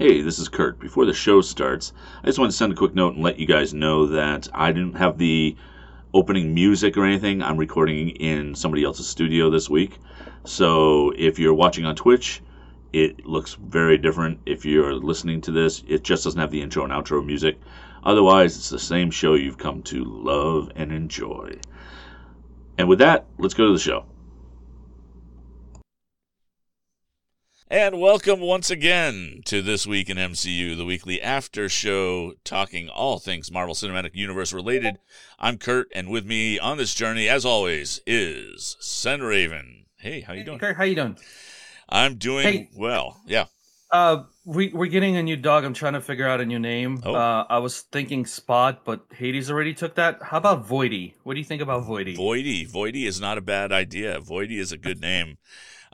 Hey, this is Kurt. Before the show starts, I just want to send a quick note and let you guys know that I didn't have the opening music or anything. I'm recording in somebody else's studio this week. So if you're watching on Twitch, it looks very different. If you're listening to this, it just doesn't have the intro and outro music. Otherwise, it's the same show you've come to love and enjoy. And with that, let's go to the show. And welcome once again to This Week in MCU, the weekly after show talking all things Marvel Cinematic Universe related. I'm Kurt, and with me on this journey, as always, is Sen Raven. Hey, how you doing? Kurt, how you doing? I'm doing Hey. well. Yeah. Uh, we we're getting a new dog. I'm trying to figure out a new name. Oh. Uh, I was thinking Spot, but Hades already took that. How about Voidy? What do you think about Voidy? Voidy. Voidy is not a bad idea. Voidy is a good name.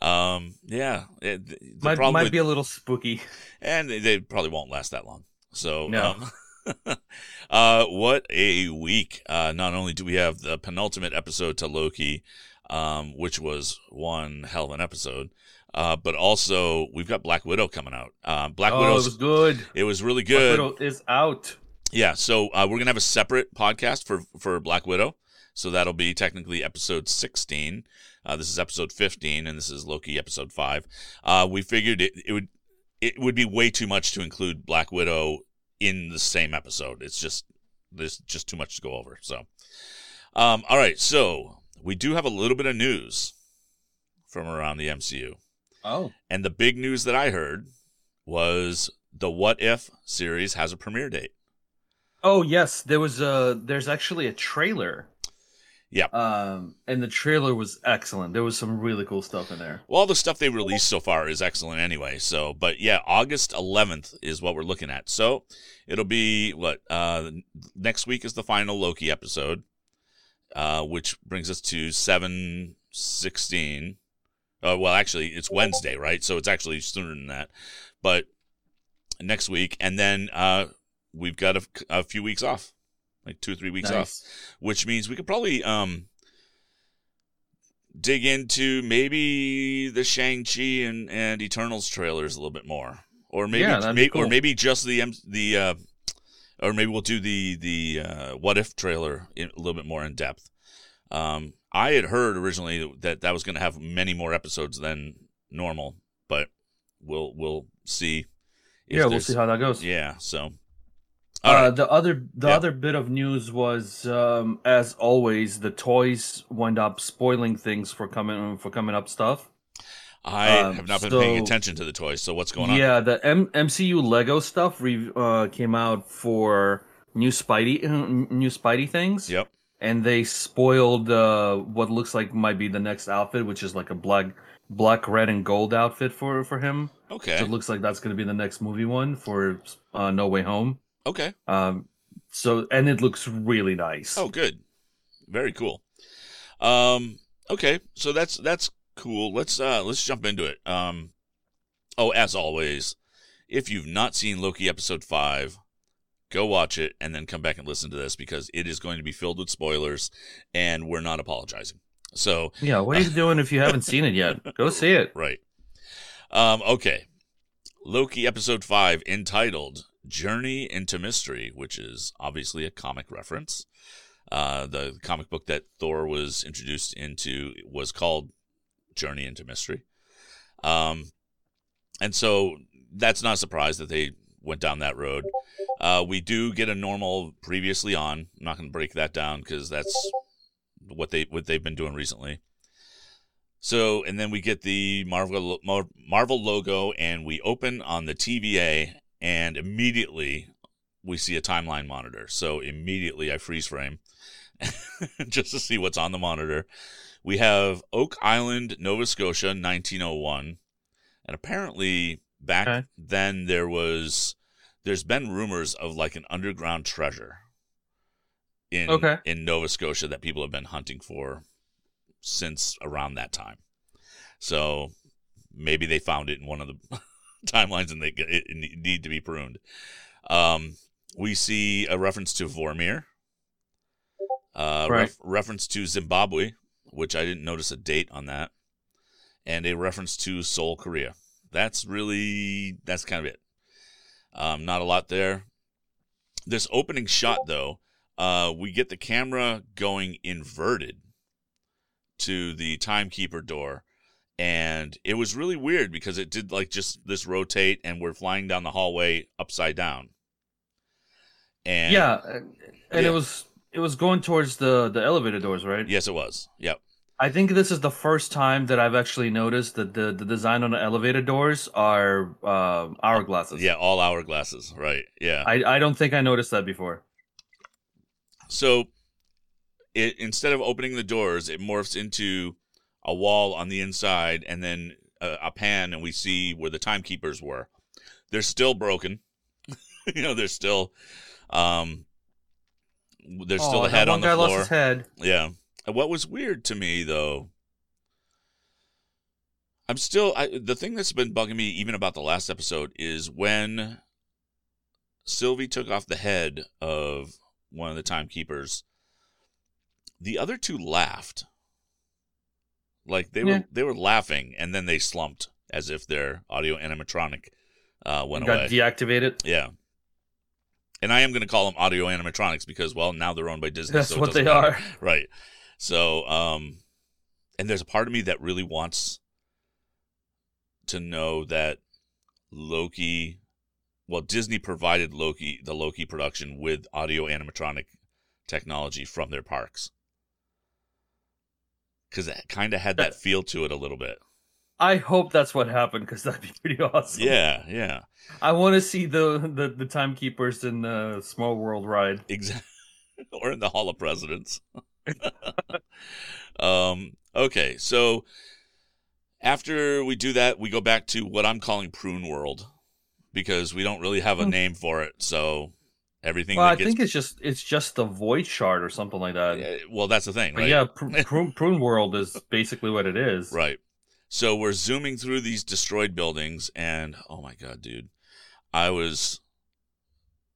Um, yeah. it- the might might be a little spooky. and they, they probably won't last that long. So, No. um, uh, what a week! Uh, not only do we have the penultimate episode to Loki, um, which was one hell of an episode, uh, but also we've got Black Widow coming out. Uh, Black oh, it was good. it was really Black good. Widow is out. Yeah, so uh, we're gonna have a separate podcast for for Black Widow. So that'll be technically episode 16. Uh, this is episode 15, and this is Loki episode five. Uh, we figured it, it would it would be way too much to include Black Widow in the same episode. It's just there's just too much to go over. So, um, all right, so we do have a little bit of news from around the MCU. Oh, And the big news that I heard was the What If series has a premiere date. oh yes. There was a. There's actually a trailer. Yeah. Um, and the trailer was excellent. There was some really cool stuff in there. Well, all the stuff they released so far is excellent anyway. So, but yeah, August 11th is what we're looking at. So it'll be what uh, next week is the final Loki episode, uh, which brings us to 716. Uh, well, actually, it's Wednesday, right? So it's actually sooner than that. But next week, and then uh, we've got a, a few weeks off, like two or three weeks off which means we could probably um dig into maybe the Shang-Chi and, and Eternals trailers a little bit more. Or maybe, Yeah, that'd be may- or maybe just the M- the uh or maybe we'll do the the uh, what if trailer in, a little bit more in depth. Um I had heard originally that that was going to have many more episodes than normal, but we'll we'll see. Yeah, we'll see how that goes. Yeah, so Uh, right. the other the other bit of news was, um, as always, the toys wind up spoiling things for coming for coming up stuff. I um, have not been paying attention to the toys. So what's going on? Yeah, the M- MCU Lego stuff re- uh, came out for new Spidey uh, new Spidey things. Yep. and they spoiled uh, what looks like might be the next outfit, which is like a black black, red, and gold outfit for for him. Okay. So it looks like that's going to be the next movie one for uh, No Way Home. Okay. Um, so and it looks really nice. Oh, good. Very cool. Um. Okay. So that's that's cool. Let's uh let's jump into it. Um. Oh, as always, if you've not seen Loki episode five, go watch it and then come back and listen to this because it is going to be filled with spoilers, and we're not apologizing. So Yeah, what are you doing if you haven't seen it yet? Go see it. right. Um. Okay. Loki episode five entitled Journey into Mystery, which is obviously a comic reference. Uh, the comic book that Thor was introduced into was called Journey into Mystery. Um, and so that's not a surprise that they went down that road. Uh, we do get a normal previously on. I'm not going to break that down because that's what they what they've been doing recently. So, and then we get the Marvel Marvel logo, and we open on the TVA, and immediately we see a timeline monitor. So immediately I freeze frame just to see what's on the monitor. We have Oak Island, Nova Scotia, 1901, and apparently back Okay. then there was there's been rumors of like an underground treasure in Okay. in Nova Scotia that people have been hunting for since around that time. So maybe they found it in one of the timelines and they need to be pruned. Um, we see a reference to Vormir, uh, Right. ref- reference to Zimbabwe, which I didn't notice a date on that, and a reference to Seoul, Korea. That's really that's kind of it. Um, not a lot there. This opening shot, though, uh, we get the camera going inverted to the timekeeper door, and it was really weird because it did like just this rotate, and we're flying down the hallway upside down. And yeah, and Yeah. it was it was going towards the the elevator doors, right? yes, it was. Yep. I think this is the first time that I've actually noticed that the the design on the elevator doors are uh, hourglasses. Yeah, all hourglasses. Right. Yeah. I I don't think I noticed that before. So it instead of opening the doors, it morphs into a wall on the inside and then a, a pan and we see where the timekeepers were. They're still broken. you know, they're still um there's still Oh, a that head on the guy floor. lost his head. Yeah. What was weird to me though, I'm still I, the thing that's been bugging me even about the last episode is when Sylvie took off the head of one of the timekeepers. The other two laughed. Like they Yeah. were they were laughing and then they slumped as if their audio animatronic uh, went got away. deactivated. yeah. And I am going to call them audio animatronics because, well, now they're owned by Disney. That's so what they matter. are. Right. So, um, and there's a part of me that really wants to know that Loki, well, Disney provided Loki, the Loki production with audio animatronic technology from their parks. Because it kind of had that feel to it a little bit. I hope that's what happened because that'd be pretty awesome. Yeah, yeah. I want to see the, the the timekeepers in the Small World ride. Exactly. or in the Hall of Presidents. um, okay, so after we do that, we go back to what I'm calling Prune World because we don't really have a Hmm. name for it. So everything Well, I gets think it's just it's just the void shard or something like that. Uh, well, that's the thing, But right? yeah, pr- prune, prune World is basically what it is. Right. So we're zooming through these destroyed buildings, and oh my god, dude, I was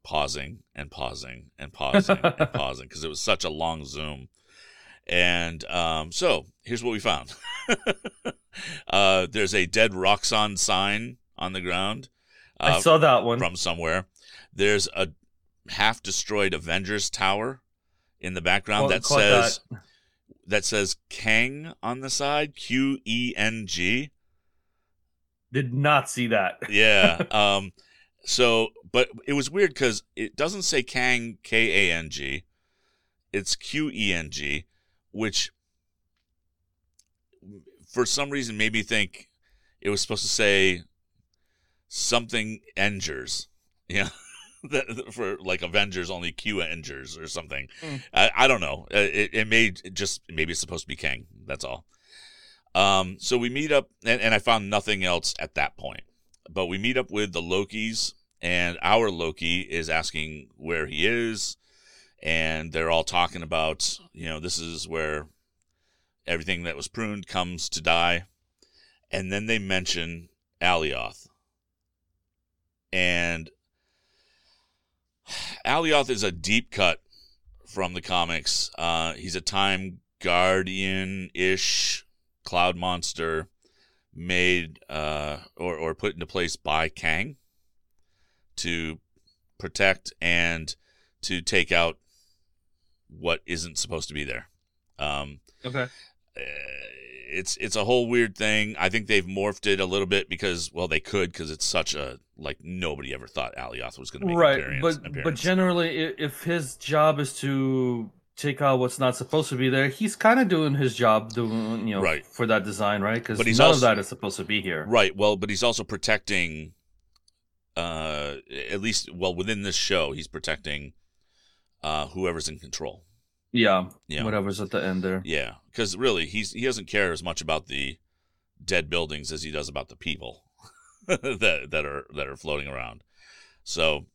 pausing and pausing and pausing and pausing because it was such a long zoom. And um, so here's what we found. uh, there's a dead Roxxon sign on the ground I uh, saw that one. from somewhere. There's a half destroyed Avengers Tower in the background Caught- that says that says Kang on the side, Q E N G. Did not see that. Yeah. um. So, but it was weird because it doesn't say Kang K A N G. It's Q E N G, which for some reason made me think it was supposed to say something Engers. Yeah. That- for like Avengers, only Q Engers or something. Mm. I, I don't know. Uh, It, it it just maybe it's supposed to be Kang. That's all. Um, so we meet up, and, and I found nothing else at that point. But we meet up with the Lokis, and our Loki is asking where he is, and they're all talking about, you know, this is where everything that was pruned comes to die. And then they mention Alioth. And Alioth is a deep cut from the comics. Uh, he's a time guardian ish cloud monster made uh, or, or put into place by Kang to protect and to take out what isn't supposed to be there. Um, Okay. It's it's a whole weird thing. I think they've morphed it a little bit because well they could because it's such a like nobody ever thought Alioth was going to make Right, but appearance. but generally, if his job is to take out what's not supposed to be there, he's kind of doing his job, doing you know, Right. for that design, right? Because none he's of also- that is supposed to be here. Right. Well, but he's also protecting. Uh, at least, well, within this show, he's protecting uh whoever's in control. Yeah, Yeah. whatever's at the end there. Yeah, because really, he's he doesn't care as much about the dead buildings as he does about the people that that are that are floating around. So,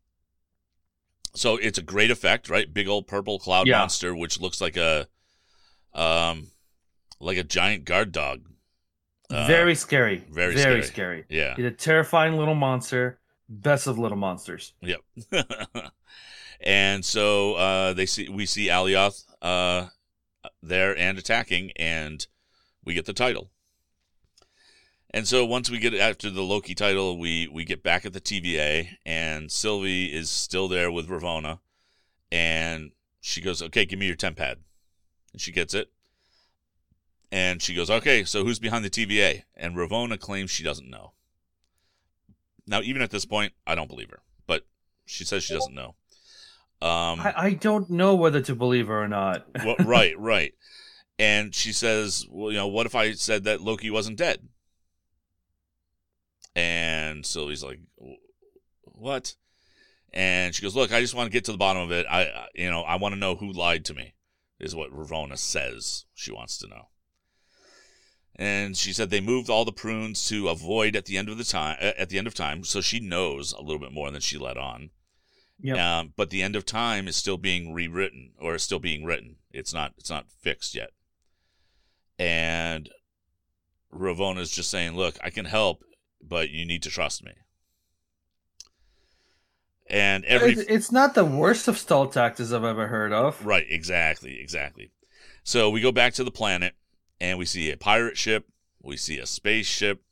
so it's a great effect, right? Big old purple cloud Yeah. monster, which looks like a um like a giant guard dog. Uh, very scary. very very scary. scary. Yeah. He's a terrifying little monster. Best of little monsters. Yep. and so uh, they see we see Alioth uh, there and attacking, and we get the title. And so once we get after the Loki title, we we get back at the TVA, and Sylvie is still there with Ravonna, and she goes, "Okay, give me your tempad," and she gets it, and she goes, "Okay, so who's behind the TVA?" And Ravonna claims she doesn't know. Now, even at this point, I don't believe her, but she says she doesn't know. Um, I, I don't know whether to believe her or not. well, right, right. And she says, "Well, you know, what if I said that Loki wasn't dead?" And Sylvie's like, "What?" And she goes, "Look, I just want to get to the bottom of it. I, I you know, I want to know who lied to me." Is what Ravonna says she wants to know. And she said they moved all the prunes to avoid at the end of the time at the end of time, so she knows a little bit more than she let on. Yeah. Um, but the end of time is still being rewritten or is still being written. It's not it's not fixed yet. And Ravonna's just saying, "Look, I can help, but you need to trust me." And every It- it's not the worst of stall tactics I've ever heard of. Right, exactly, exactly. So we go back to the planet and we see a pirate ship, we see a spaceship,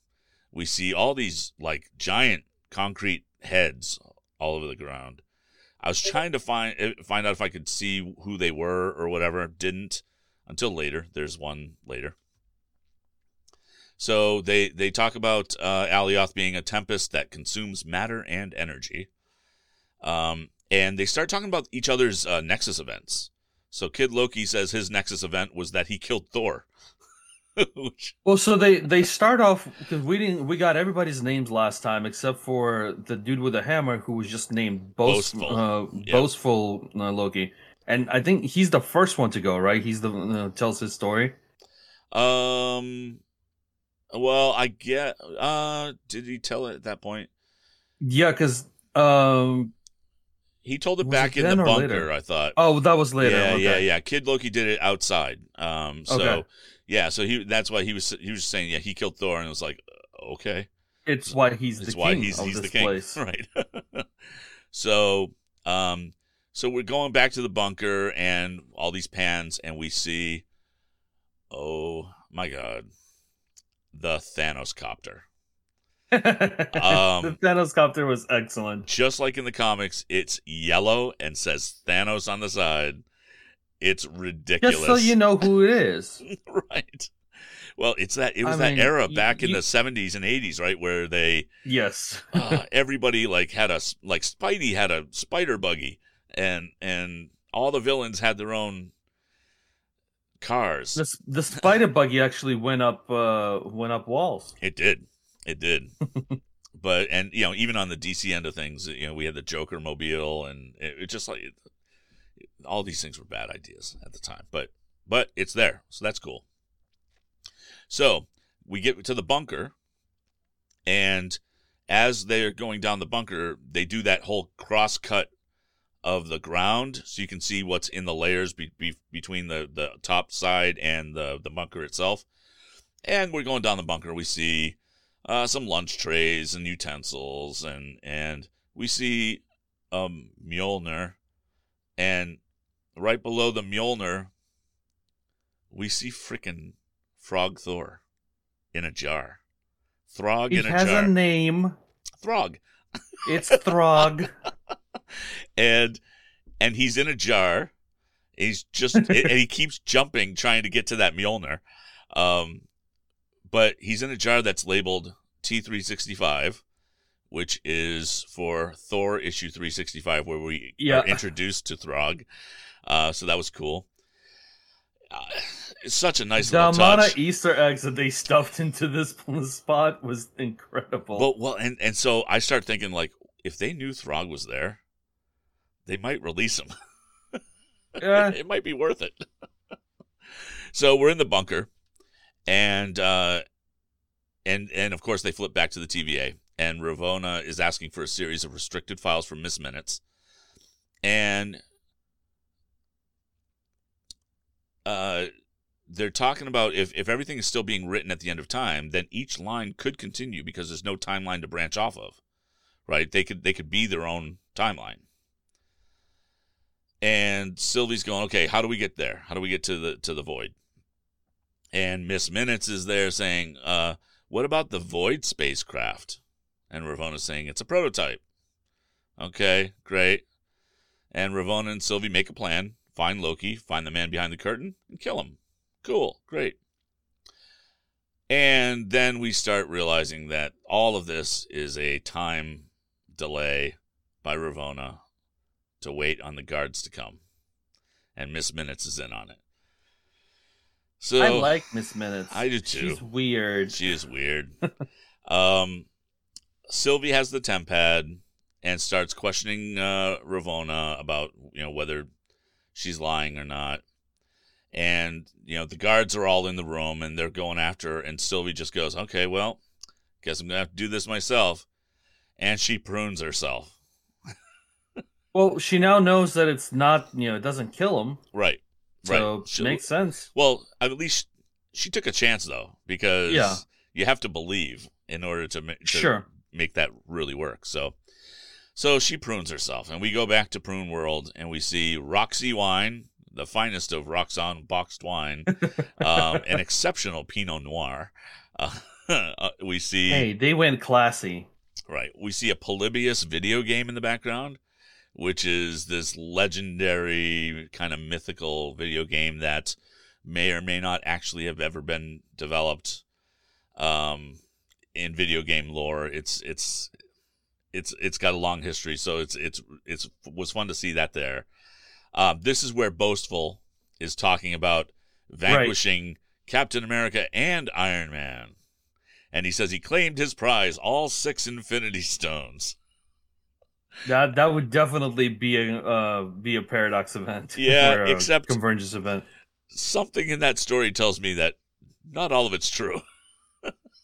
we see all these like giant concrete heads all over the ground. I was trying to find eh, find out if I could see who they were or whatever. Didn't until later. There's one later. So they they talk about uh, Alioth being a tempest that consumes matter and energy. Um, and they start talking about each other's uh, Nexus events. So Kid Loki says his Nexus event was that he killed Thor. Well, so they they start off because we didn't we got everybody's names last time except for the dude with the hammer who was just named boast, Boastful. uh, Yeah. boastful uh, Loki, and I think he's the first one to go. Right, he's the uh, tells his story. um, well, I get. Uh, did he tell it at that point? Yeah, because um He told it Was back it in the bunker. later? I thought. oh that was later. Yeah, okay. yeah, yeah. Kid Loki did it outside. Um, so Okay. Yeah, so he that's why he was he was saying yeah he killed Thor and it was like uh, okay. It's why he's It's the why king he's of he's the this king, place. right? so, um, so we're going back to the bunker and all these pans, and we see, oh my god, the Thanos copter. Um, the Thanos copter was excellent. Just like in the comics, it's yellow and says Thanos on the side. It's ridiculous. Just so you know who it is. right? Well, it's that it was I that mean, era you- back in you- the '70s and '80s, right, where they Yes. uh, everybody like had a like Spidey had a spider buggy, and and all the villains had their own cars. the, the spider buggy actually went up uh went up walls. It did, it did. but and you know even on the DC end of things, you know we had the Joker mobile, and it, it just like all these things were bad ideas at the time. But but it's there, so that's cool. So we get to the bunker, and as they're going down the bunker, they do that whole cross cut of the ground, so you can see what's in the layers be, be, between the, the top side and the the bunker itself. And we're going down the bunker. We see uh, some lunch trays and utensils, and and we see um, Mjolnir, and right below the Mjolnir, we see frickin' Frog Thor in a jar. Throg He in a jar. He has a name. Throg. It's Throg. and and he's in a jar. He's just and he keeps jumping trying to get to that Mjolnir. Um, but he's in a jar that's labeled T365, which is for Thor issue 365, where we Yeah. are introduced to Throg. Uh, so that was cool. Uh, it's such a nice the little amount touch. of Easter eggs that they stuffed into this spot was incredible. Well, well, and and so I start thinking like, if they knew Throg was there, they might release him. Yeah. it might be worth it. so we're in the bunker, and uh, and and of course they flip back to the TVA, and Ravonna is asking for a series of restricted files from Miss Minutes, and uh, they're talking about if if everything is still being written at the end of time, then each line could continue because there's no timeline to branch off of, right? They could they could be their own timeline. And Sylvie's going, okay, how do we get there? How do we get to the to the void? And Miss Minutes is there saying, uh, what about the Void spacecraft? And Ravonna's saying, it's a prototype. Okay, great. And Ravonna and Sylvie make a plan find Loki, find the man behind the curtain, and kill him. Cool, great. And then we start realizing that all of this is a time delay by Ravonna to wait on the guards to come. And Miss Minutes is in on it. So I like Miss Minutes. I do too. She's weird. She is weird. um, Sylvie has the tempad and starts questioning uh, Ravonna about you know whether she's lying or not. And you know the guards are all in the room and they're going after her, and Sylvie just goes, "Okay, well, guess I'm gonna have to do this myself." And she prunes herself. Well, she now knows that it's not, you know, it doesn't kill him. Right. So right. She- makes sense. Well, at least she took a chance though, because Yeah. you have to believe in order to, ma- to Sure. make that really work. So, so she prunes herself, and we go back to Prune World, and we see Roxy wine, the finest of Roxxon boxed wine, um, an exceptional Pinot Noir. Uh, uh, we see Hey, they went classy. Right. We see a Polybius video game in the background, which is this legendary kind of mythical video game that may or may not actually have ever been developed um, in video game lore. It's it's it's it's got a long history, so it's it's it's was fun to see that there. Uh, this is where Boastful is talking about vanquishing Captain America and Iron Man and he says he claimed his prize, all six Infinity Stones. That that would definitely be a uh, be a paradox event. Yeah, except- convergence event. Something in that story tells me that not all of it's true.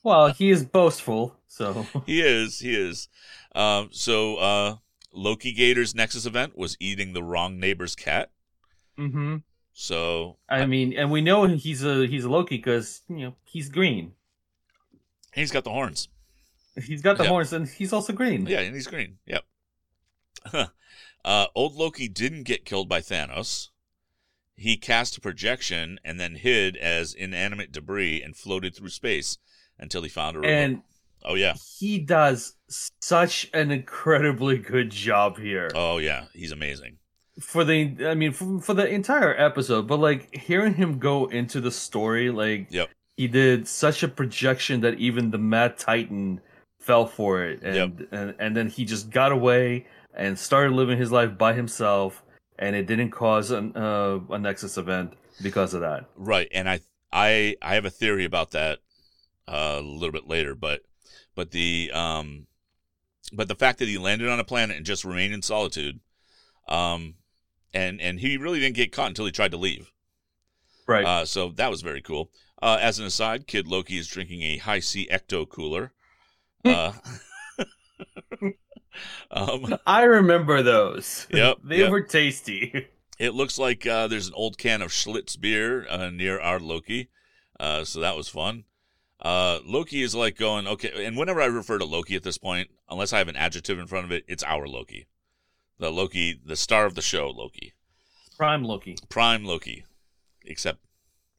Well, he is boastful, so he is, he is. Um, so uh, Loki Gator's Nexus event was eating the wrong neighbor's cat. Mm-hmm. So I mean, and we know he's a he's a Loki because you know he's green. he's got the horns. He's got the Yeah. horns, and he's also green. Yeah, and he's green. Yep. uh, old Loki didn't get killed by Thanos. He cast a projection and then hid as inanimate debris and floated through space until he found a remote. And oh yeah, he does such an incredibly good job here oh yeah, he's amazing. for the. I mean, for, for the entire episode, but like hearing him go into the story, like Yep. he did such a projection that even the Mad Titan fell for it, and and and then he just got away and started living his life by himself, and it didn't cause an, uh, a Nexus event because of that. Right, and I I I have a theory about that uh, a little bit later, but but the um but the fact that he landed on a planet and just remained in solitude, um, and and he really didn't get caught until he tried to leave. Right. Uh, so that was very cool. Uh, as an aside, Kid Loki is drinking a Hi-C ecto cooler. Uh, um, I remember those. Yep, they yep. were tasty. it looks like uh, there's an old can of Schlitz beer uh, near our Loki, uh, so that was fun. Uh, Loki is like going okay, and whenever I refer to Loki at this point, unless I have an adjective in front of it, it's our Loki, the Loki, the star of the show, Loki, Prime Loki. Prime Loki, except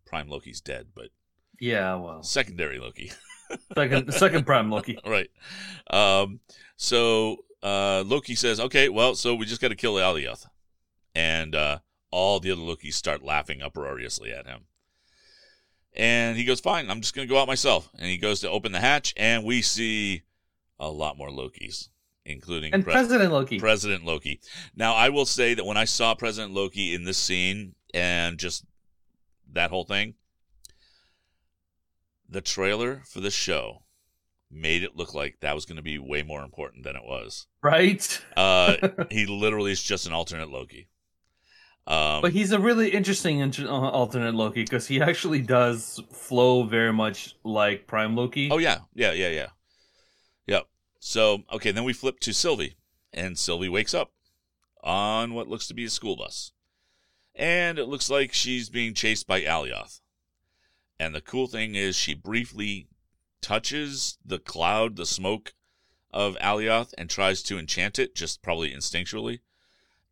Prime Loki's dead, but Yeah, well, secondary Loki. second second Prime Loki. right. Um, so uh, Loki says, "Okay, well, so we just got to kill Alioth," and uh, all the other Lokis start laughing uproariously at him. And he goes, "Fine, I'm just going to go out myself." And he goes to open the hatch, and we see a lot more Lokis, including And Pre- President Loki. President Loki. Now, I will say that when I saw President Loki in this scene and just that whole thing, the trailer for the show made it look like that was going to be way more important than it was. right? Uh, he literally is just an alternate Loki. Um, But he's a really interesting inter- uh, alternate Loki because he actually does flow very much like Prime Loki. oh yeah, yeah, yeah, yeah, yep. So okay, then we flip to Sylvie, and Sylvie wakes up on what looks to be a school bus, and it looks like she's being chased by Alioth. And the cool thing is, she briefly touches the cloud, the smoke of Alioth, and tries to enchant it, just probably instinctually.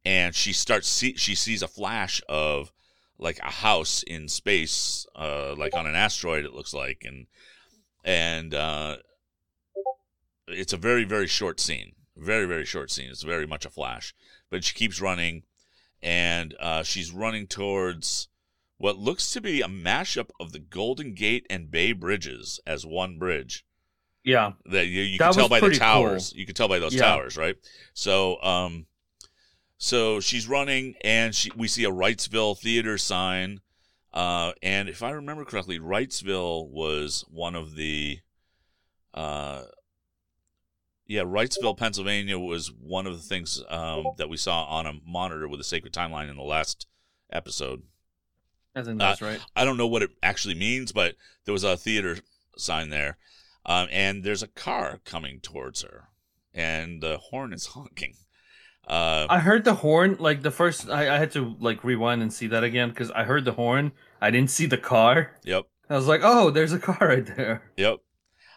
And she starts see she sees a flash of like a house in space, uh, like on an asteroid. It looks like, and and uh, it's a very very short scene, very very short scene. It's very much a flash, but she keeps running, and uh, she's running towards what looks to be a mashup of the Golden Gate and Bay Bridges as one bridge. Yeah, that you, you That can tell by the towers. cool. You can tell by those Yeah. towers, right? So, um, so she's running, and she we see a Wrightsville theater sign. Uh, and if I remember correctly, Wrightsville was one of the, uh, yeah, Wrightsville, Pennsylvania was one of the things um, that we saw on a monitor with the Sacred Timeline in the last episode. I think that's right. I don't know what it actually means, but there was a theater sign there, um, and there's a car coming towards her, and the horn is honking. Uh, I heard the horn like the first. I, I had to like rewind and see that again because I heard the horn. I didn't see the car. yep, I was like, oh, there's a car right there. yep.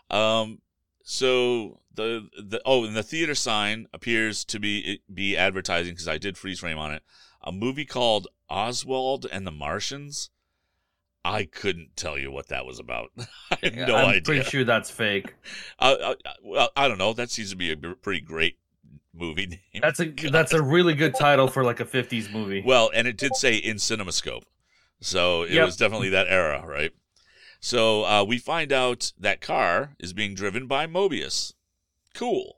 Um, so the the oh, and the theater sign appears to be be advertising because I did freeze frame on it. A movie called Oswald and the Martians. I couldn't tell you what that was about. I have no idea. I'm pretty sure that's fake. Uh, uh, well, I don't know. That seems to be a pretty great movie name. That's a that's a really good title for like a '50s movie. Well, and it did say in CinemaScope, so it Yep. was definitely that era, right? So uh, we find out that car is being driven by Mobius. Cool.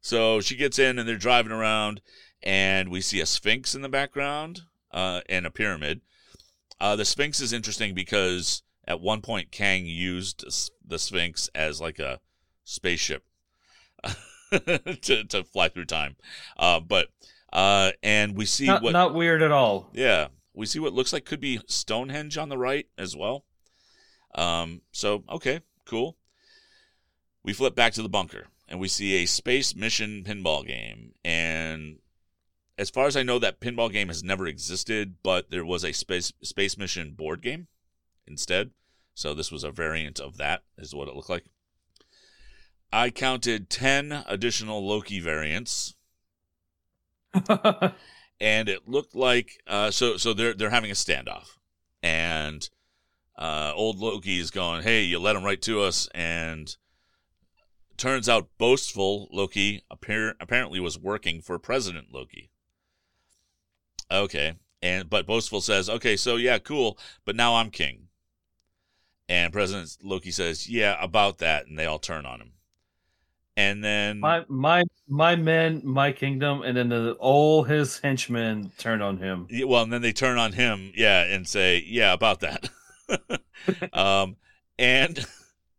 So she gets in, and they're driving around, and we see a Sphinx in the background uh, and a pyramid. Uh, the Sphinx is interesting because at one point Kang used the Sphinx as like a spaceship to to fly through time. Uh, but uh, and we see not, what not weird at all. yeah, we see what looks like could be Stonehenge on the right as well. Um, so okay, cool. We flip back to the bunker and we see a space mission pinball game. And as far as I know, that pinball game has never existed, but there was a space space mission board game instead. So this was a variant of that, is what it looked like. I counted ten additional Loki variants and it looked like uh, so so they're they're having a standoff, and uh, old Loki is going, "Hey, you let him right to us," and turns out boastful Loki appar- apparently was working for President Loki. Okay, and but boastful says, "Okay, so yeah, cool, but now I'm king." And President Loki says, "Yeah, about that," and they all turn on him. And then my my my men, my kingdom, and then the all his henchmen turn on him. Well, and then they turn on him, yeah, and say, "Yeah, about that." um, and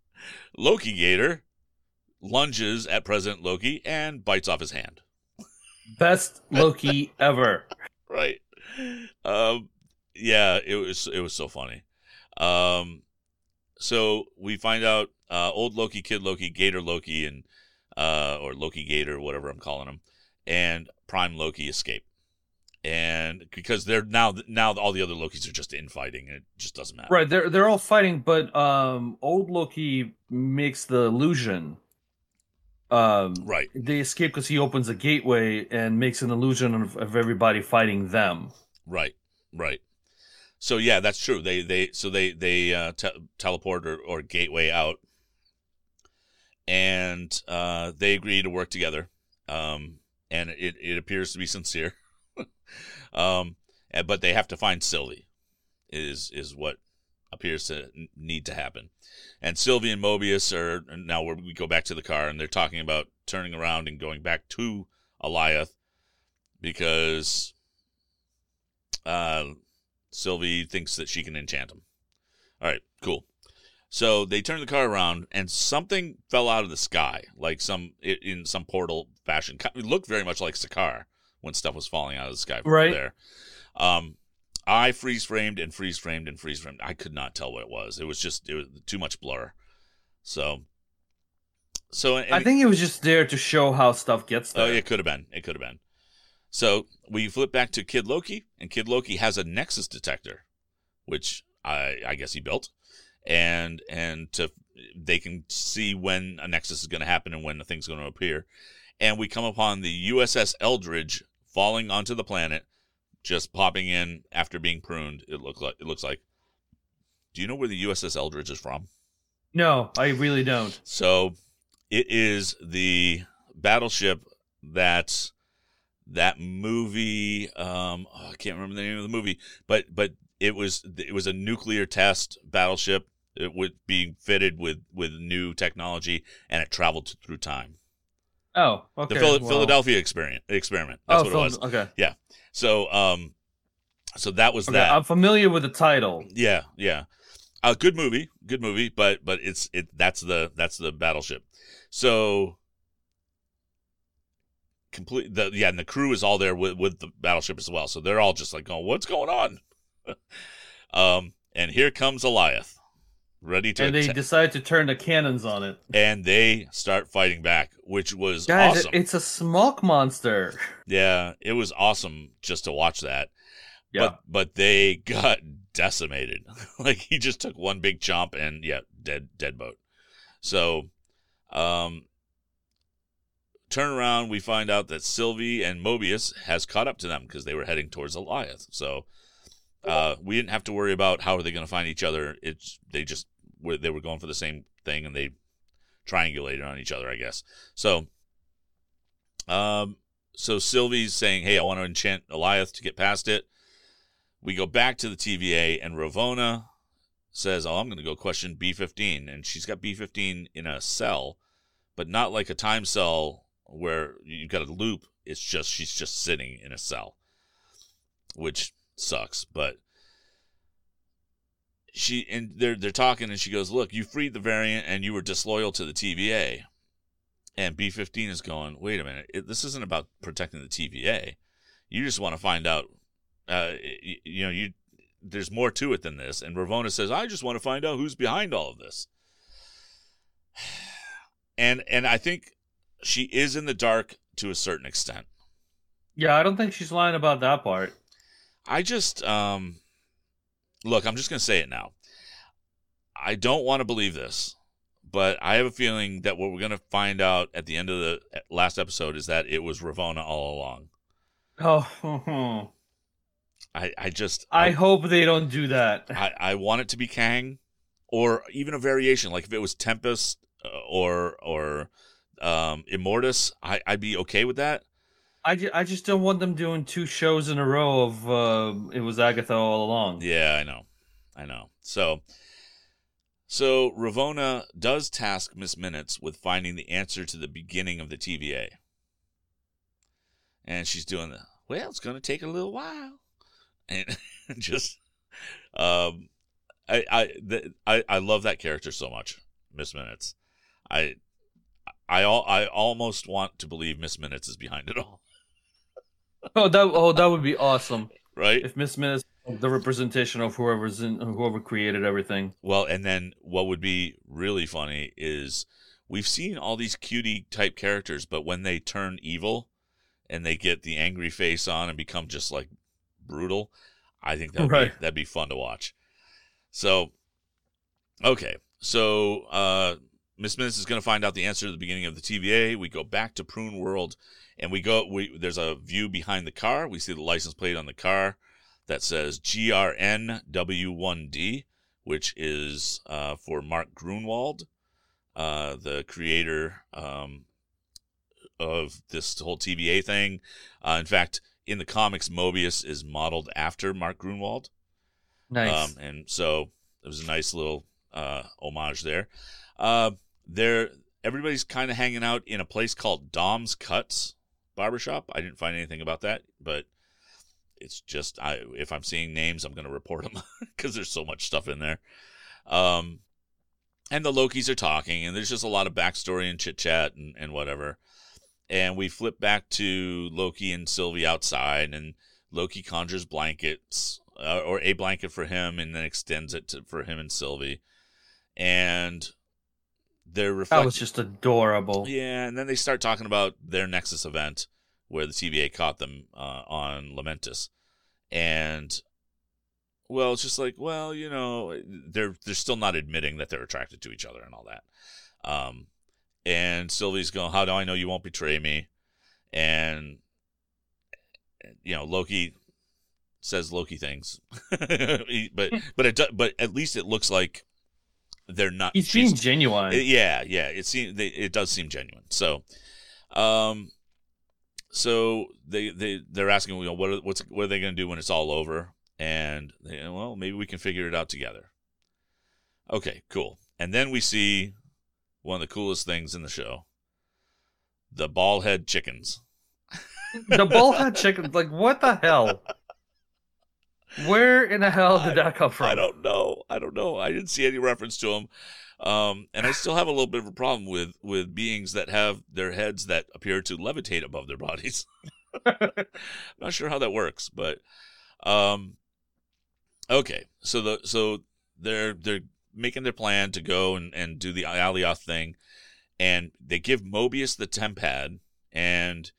Loki Gator lunges at President Loki and bites off his hand. Best Loki ever. Right. Um, yeah, it was it was so funny. Um, so we find out uh, old Loki, kid Loki, Gator Loki, and uh, or Loki Gator, whatever I'm calling him, and Prime Loki escape. And because they're now now all the other Lokis are just infighting, and it just doesn't matter. Right, they're they're all fighting, but um, old Loki makes the illusion. Um, Right. they escape because he opens a gateway and makes an illusion of, of everybody fighting them. Right, right. So yeah, that's true. They they so they they uh, te- teleport or, or gateway out, and uh, they agree to work together. Um, and it it appears to be sincere. um, but they have to find Sylvie. Is is what appears to need to happen. And Sylvie and Mobius are now we go back to the car and they're talking about turning around and going back to Alioth because uh, Sylvie thinks that she can enchant him. All right, cool. So they turned the car around, and something fell out of the sky, like some in some portal fashion. It looked very much like Sakaar when stuff was falling out of the sky from Right. there. Um, I freeze framed and freeze framed and freeze framed. I could not tell what it was. It was just it was too much blur. So, so and- I think it was just there to show how stuff gets Oh, there. it could have been. It could have been. So we flip back to Kid Loki, and Kid Loki has a Nexus detector, which I, I guess he built, and and to they can see when a Nexus is going to happen and when the thing's going to appear, and we come upon the USS Eldridge falling onto the planet, just popping in after being pruned. It look like it looks like. Do you know where the USS Eldridge is from? No, I really don't. So it is the battleship that that movie. Um, oh, I can't remember the name of the movie, but but it was it was a nuclear test battleship. It would be fitted with with new technology, and it traveled through time. Oh, okay. The Phil- well- Philadelphia experiment. Experiment. That's oh, what it was. Okay. Yeah. So um, so that was Okay, that. I'm familiar with the title. Yeah, yeah. A good movie, good movie, but but it's it that's the that's the battleship. So complete the yeah, and the crew is all there with with the battleship as well. So they're all just like going, "What's going on?" um, and here comes Alioth, ready to And they attack, decide to turn the cannons on it. and they start fighting back, which was Guys, awesome. it's a smoke monster. yeah, it was awesome just to watch that. Yeah. But but they got decimated. like he just took one big chomp and yeah, dead dead boat. So um turn around we find out that Sylvie and Mobius has caught up to them because they were heading towards Alioth. So uh we didn't have to worry about how are they going to find each other. It's they just were they were going for the same thing and they triangulated on each other, I guess. So um so Sylvie's saying, "Hey, I want to enchant Alioth to get past it." We go back to the TVA, and Ravonna says, "Oh, I'm going to go question B15," and she's got B15 in a cell, but not like a time cell where you've got a loop. It's just she's just sitting in a cell, which sucks. But she and they're they're talking, and she goes, "Look, you freed the variant, and you were disloyal to the TVA." And B15 is going, "Wait a minute, it, this isn't about protecting the TVA. You just want to find out." uh, you, you know, you there's more to it than this. And Ravonna says, I just want to find out who's behind all of this. And and I think she is in the dark to a certain extent. Yeah, I don't think she's lying about that part. I just um look, I'm just gonna say it now. I don't want to believe this, but I have a feeling that what we're gonna find out at the end of the last episode is that it was Ravonna all along. Oh, I, I just I hope they don't do that. I, I want it to be Kang, or even a variation. Like if it was Tempest uh, or or um, Immortus, I, I'd be okay with that. I, ju- I just don't want them doing two shows in a row of uh, it was Agatha all along. Yeah, I know, I know. So, so Ravonna does task Miss Minutes with finding the answer to the beginning of the TVA, and she's doing the well. It's going to take a little while, and just um, I I the, I I love that character so much, Miss Minutes. I I I almost want to believe Miss Minutes is behind it all, Oh, that oh that would be awesome right? if Miss Minutes the representation of whoever's in whoever created everything. Well, and then what would be really funny is we've seen all these cutie type characters, but when they turn evil and they get the angry face on and become just like brutal, I think that'd Right. be that'd be fun to watch. So, okay, so uh, Miss Minutes is going to find out the answer to the beginning of the TVA. We go back to Prune World, and we go. We there's a view behind the car. We see the license plate on the car that says GRNW1D, which is uh, for Mark Gruenwald, uh, the creator um, of this whole TVA thing. Uh, in fact, in the comics, Mobius is modeled after Mark Gruenwald. Nice. Um, and so it was a nice little uh, homage there. There, everybody's kind of hanging out in a place called Dom's Cuts Barbershop. I didn't find anything about that, but it's just I if I'm seeing names, I'm going to report them because there's so much stuff in there. Um, and the Lokis are talking, and there's just a lot of backstory and chit chat and, and whatever. And we flip back to Loki and Sylvie outside, and Loki conjures blankets uh, or a blanket for him, and then extends it to, for him and Sylvie. And they're that was just adorable. Yeah, and then they start talking about their Nexus event where the TVA caught them uh, on Lamentis, and well, it's just like, well, you know, they're they're still not admitting that they're attracted to each other and all that. Um, and Sylvie's going, "How do I know you won't betray me?" And you know, Loki says Loki things, but but it but at least it looks like they're not. She's- being genuine. yeah, yeah. It seems it does seem genuine. So, um, so they they they're asking, you know, what are, what's what are they going to do when it's all over? And they, well, maybe we can figure it out together. Okay, cool. And then we see one of the coolest things in the show: the ball head chickens. the bullhead chickens, Like what the hell? Where in the hell did that come from? I don't know. I don't know. I didn't see any reference to them. Um, and I still have a little bit of a problem with with beings that have their heads that appear to levitate above their bodies. I'm not sure how that works, but um, okay. So the so they're they're making their plan to go and, and do the Alioth thing, and they give Mobius the tempad and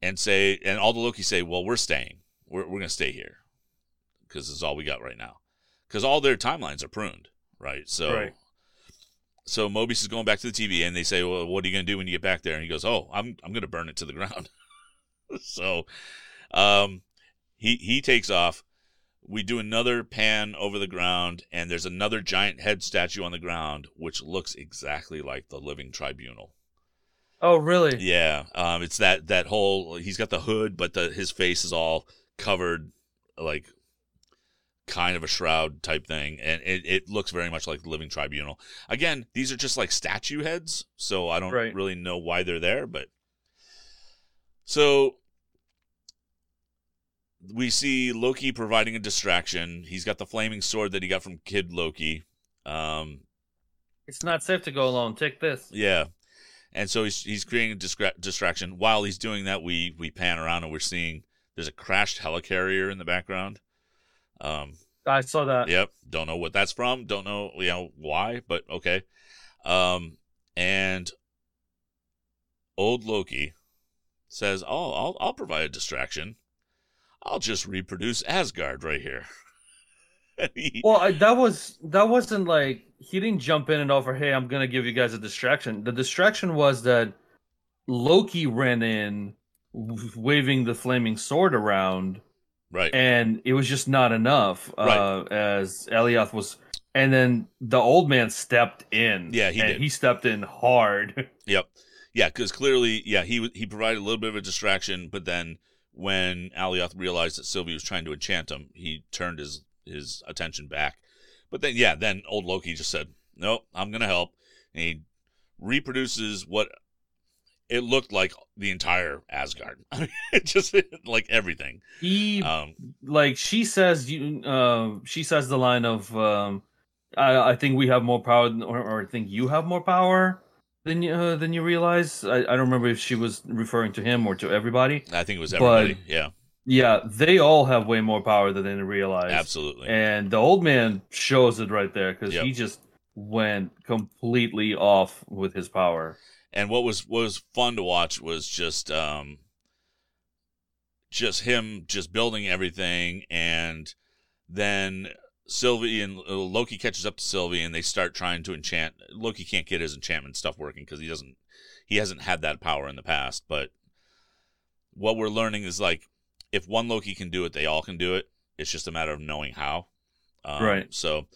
and say and all the Loki say, well, we're staying. We're we're gonna stay here because it's all we got right now. Because all their timelines are pruned, right? So, Right. so Mobius is going back to the TV, and they say, "Well, what are you going to do when you get back there?" And he goes, "Oh, I'm I'm going to burn it to the ground." so, um, he he takes off. We do another pan over the ground, and there's another giant head statue on the ground, which looks exactly like the Living Tribunal. Oh, really? Yeah, um, it's that that whole. He's got the hood, but the his face is all covered, like kind of a shroud type thing, and it, it looks very much like the Living Tribunal. Again, these are just like statue heads, so I don't Right. really know why they're there, but so we see Loki providing a distraction. He's got the flaming sword that he got from Kid Loki. Um, It's not safe to go alone. Take this. yeah. And so he's he's creating a distra- distraction. While he's doing that, we we pan around and we're seeing there's a crashed helicarrier in the background. Um, I saw that. yep, don't know what that's from. Don't know you know why, but okay. Um, and old Loki says, "Oh, I'll I'll provide a distraction. I'll just reproduce Asgard right here." Well, I, that was that wasn't like he didn't jump in and offer, "Hey, I'm gonna give you guys a distraction." The distraction was that Loki ran in, w- waving the flaming sword around, right. and it was just not enough. Uh, as Alioth was, and then the old man stepped in. Yeah, he and did. He stepped in hard. Yep. Yeah, because clearly, yeah, he he provided a little bit of a distraction, but then when Alioth realized that Sylvie was trying to enchant him, he turned his his attention back. But then, yeah, then old Loki just said, "Nope, I'm gonna help," and he reproduces what it looked like the entire Asgard. it just like everything. he Um, like she says you uh, she says the line of um I, I think we have more power than, or, or I think you have more power than you uh, than you realize. I, I don't remember if she was referring to him or to everybody. I think it was But- everybody. yeah, Yeah, they all have way more power than they realize. absolutely. And the old man shows it right there because Yep. he just went completely off with his power. And what was what was fun to watch was just um just him just building everything. And then Sylvie and uh, Loki catches up to Sylvie and they start trying to enchant Loki can't get his enchantment stuff working because he doesn't he hasn't had that power in the past. But what we're learning is like if one Loki can do it they all can do it. It's just a matter of knowing how. Um, Right. so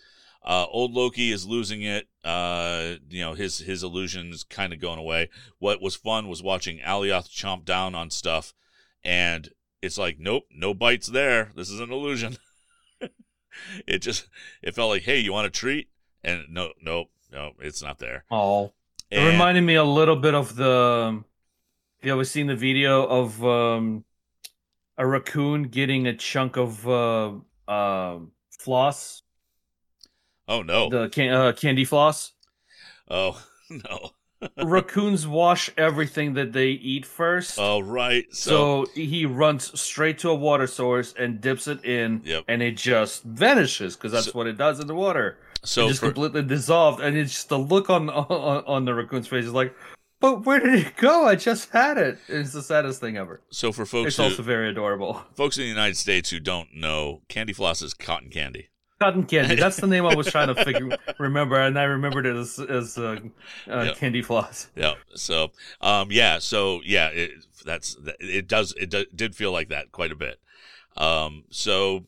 uh, old Loki is losing it. Uh, you know, his his illusion is kind of going away. What was fun was watching Alioth chomp down on stuff, and it's like, nope, no bites there. This is an illusion. it just it felt like, hey, you want a treat? And no, nope, no, it's not there. Oh, it And- reminded me a little bit of the. Have you ever seen the video of um, a raccoon getting a chunk of uh, uh, floss, oh no, the can- uh, candy floss? oh no, Raccoons wash everything that they eat first. oh right. So, So he runs straight to a water source and dips it in, Yep. and it just vanishes because that's So- what it does in the water. so it just for, completely dissolved, and it's just the look on on, on the raccoon's face is like, "But where did it go? I just had it." It's the saddest thing ever. so for folks It's who, also very adorable. folks in the United States who don't know, candy floss is cotton candy. Cotton candy. That's the name I was trying to figure remember, and I remembered it as as uh, uh, Yep. candy floss. Yeah. So, um, yeah. So, yeah. It, that's it. Does it do, did feel like that quite a bit. Um. So,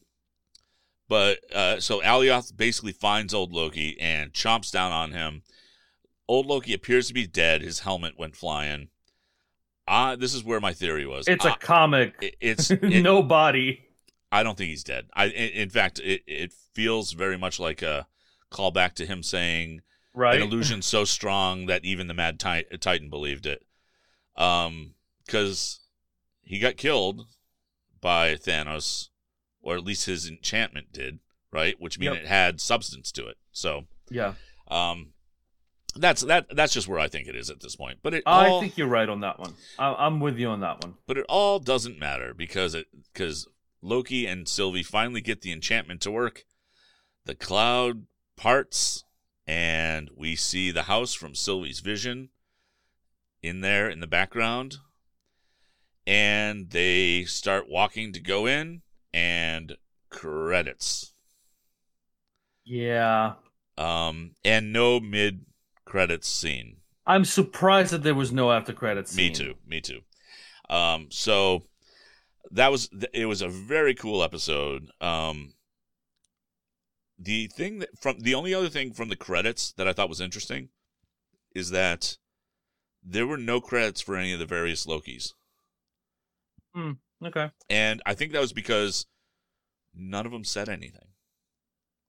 But uh, so Alioth basically finds old Loki and chomps down on him. Old Loki appears to be dead. His helmet went flying. Uh, this is where my theory was. It's Uh, a comic. it- it's it- no body. I don't think he's dead. I in, in fact it it feels very much like a callback to him saying Right. an illusion so strong that even the Mad Ti- Titan believed it. Um, because he got killed by Thanos, or at least his enchantment did, right? Which means Yep. it had substance to it. So, Yeah. um, that's that. That's just where I think it is at this point. But it I all, think you're right on that one. I, I'm with you on that one. but it all doesn't matter because it because Loki and Sylvie finally get the enchantment to work. The cloud parts, and we see the house from Sylvie's vision in there in the background. And they start walking to go in, and credits. Yeah. Um, and no mid credits scene. I'm surprised that there was no after credits. Scene. Me too. Me too. Um, so that was it. Was a very cool episode. Um, the thing that from the only other thing from the credits that I thought was interesting is that there were no credits for any of the various Lokis, Okay. and I think that was because none of them said anything.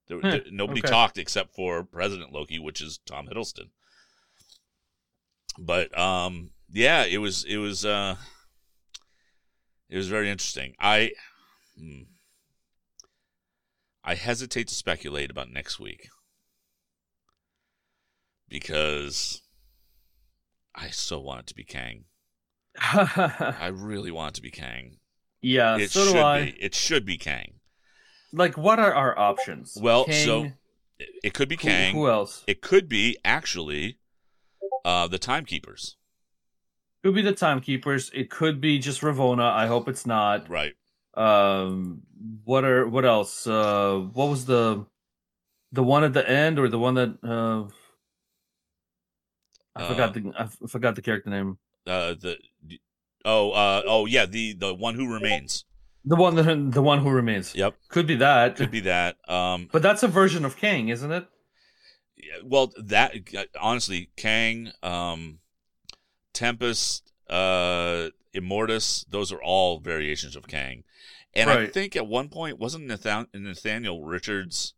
There, Hmm, there- nobody okay. talked except for President Loki, which is Tom Hiddleston. But um, yeah, it was it was uh, it was very interesting. I hmm, I hesitate to speculate about next week because I so want it to be Kang. I really want it to be Kang. yeah. it so do should I. be. It should be Kang. Like, what are our options? Well, Kang, so it, it could be who, Kang. who else? It could be actually uh, the Timekeepers. Could be the timekeepers. It could be just Ravonna. I hope it's not. Right. Um, what are what else? Uh, what was the the one at the end or the one that uh, I Uh, forgot the I forgot the character name. Uh, the oh uh, oh yeah the the one who remains. The one that the one who remains. Yep. Could be that. Could be that. Um, But that's a version of Kang, isn't it? yeah, well that honestly Kang, um, Tempest, uh, Immortus, those are all variations of Kang. And I think at one point wasn't Nathan- Nathaniel Richards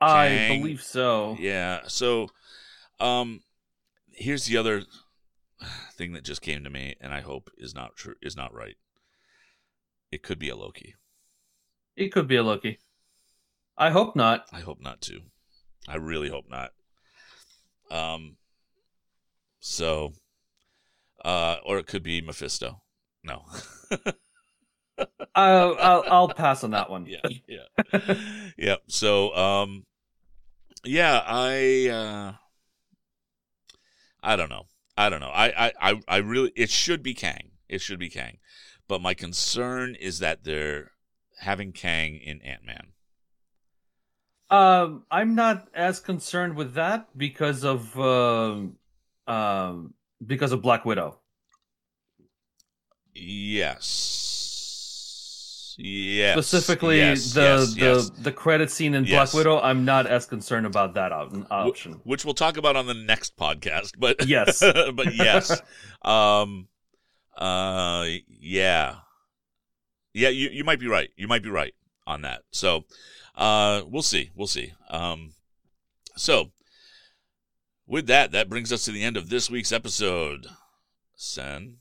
I Kang. believe so. Yeah. So, um, here's the other thing that just came to me, and I hope is not true, is not right. It could be a Loki. It could be a Loki. I hope not. I hope not too. I really hope not. Um. So, uh, or it could be Mephisto. No. I'll, I'll I'll pass on that one. yeah. Yeah. yep. So, um, yeah, I, uh, I don't know. I don't know. I, I, I, I really, it should be Kang. It should be Kang. But my concern is that they're having Kang in Ant Man. Um, I'm not as concerned with that because of um, um, because of Black Widow. Yes. Yes. Specifically, yes, the yes, the yes. the credit scene in. Black Widow. I'm not as concerned about that option. which we'll talk about on the next podcast. But Yes. but yes, um, uh, yeah, yeah. You you might be right. You might be right on that. So, uh, we'll see. We'll see. Um, so with that, that brings us to the end of this week's episode. Sen.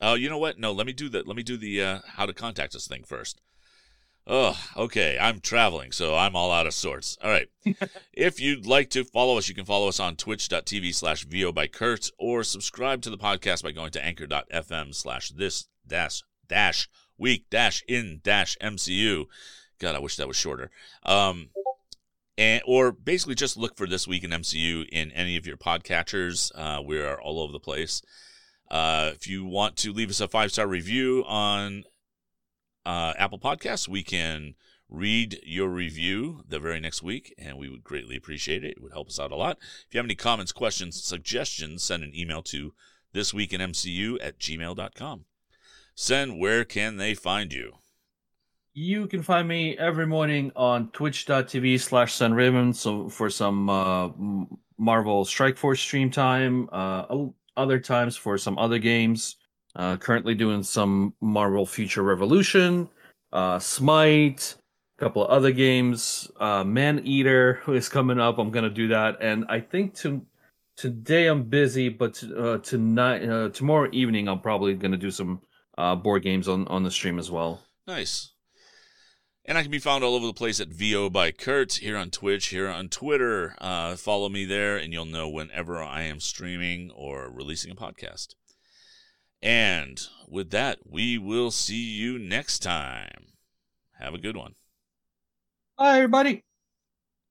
Oh, you know what? No, let me do that. Let me do the uh, how to contact us thing first. Oh, okay. I'm traveling, so I'm all out of sorts. All right. if you'd like to follow us, you can follow us on twitch.tv slash VO by Kurt or subscribe to the podcast by going to anchor.fm slash this dash dash week dash in dash MCU. God, I wish that was shorter. Um, and or basically just look for this week in MCU in any of your podcatchers. Uh, we are all over the place. Uh, if you want to leave us a five star review on uh, Apple Podcasts, we can read your review the very next week, and we would greatly appreciate it. It would help us out a lot. If you have any comments, questions, suggestions, send an email to thisweekinmcu at gmail.com. Send where can they find you? You can find me every morning on twitch.tv slash sunraven. So for some uh, Marvel Strike Force stream time, uh, other times for some other games. Uh, currently doing some Marvel Future Revolution, uh, Smite, a couple of other games. Uh, Man Eater is coming up. I'm gonna do that, and I think to today I'm busy, but uh, tonight, uh, tomorrow evening, I'm probably gonna do some uh, board games on on the stream as well. Nice. And I can be found all over the place at VO by Kurt here on Twitch, here on Twitter. Uh, follow me there, and you'll know whenever I am streaming or releasing a podcast. And with that, we will see you next time. Have a good one. Bye, everybody.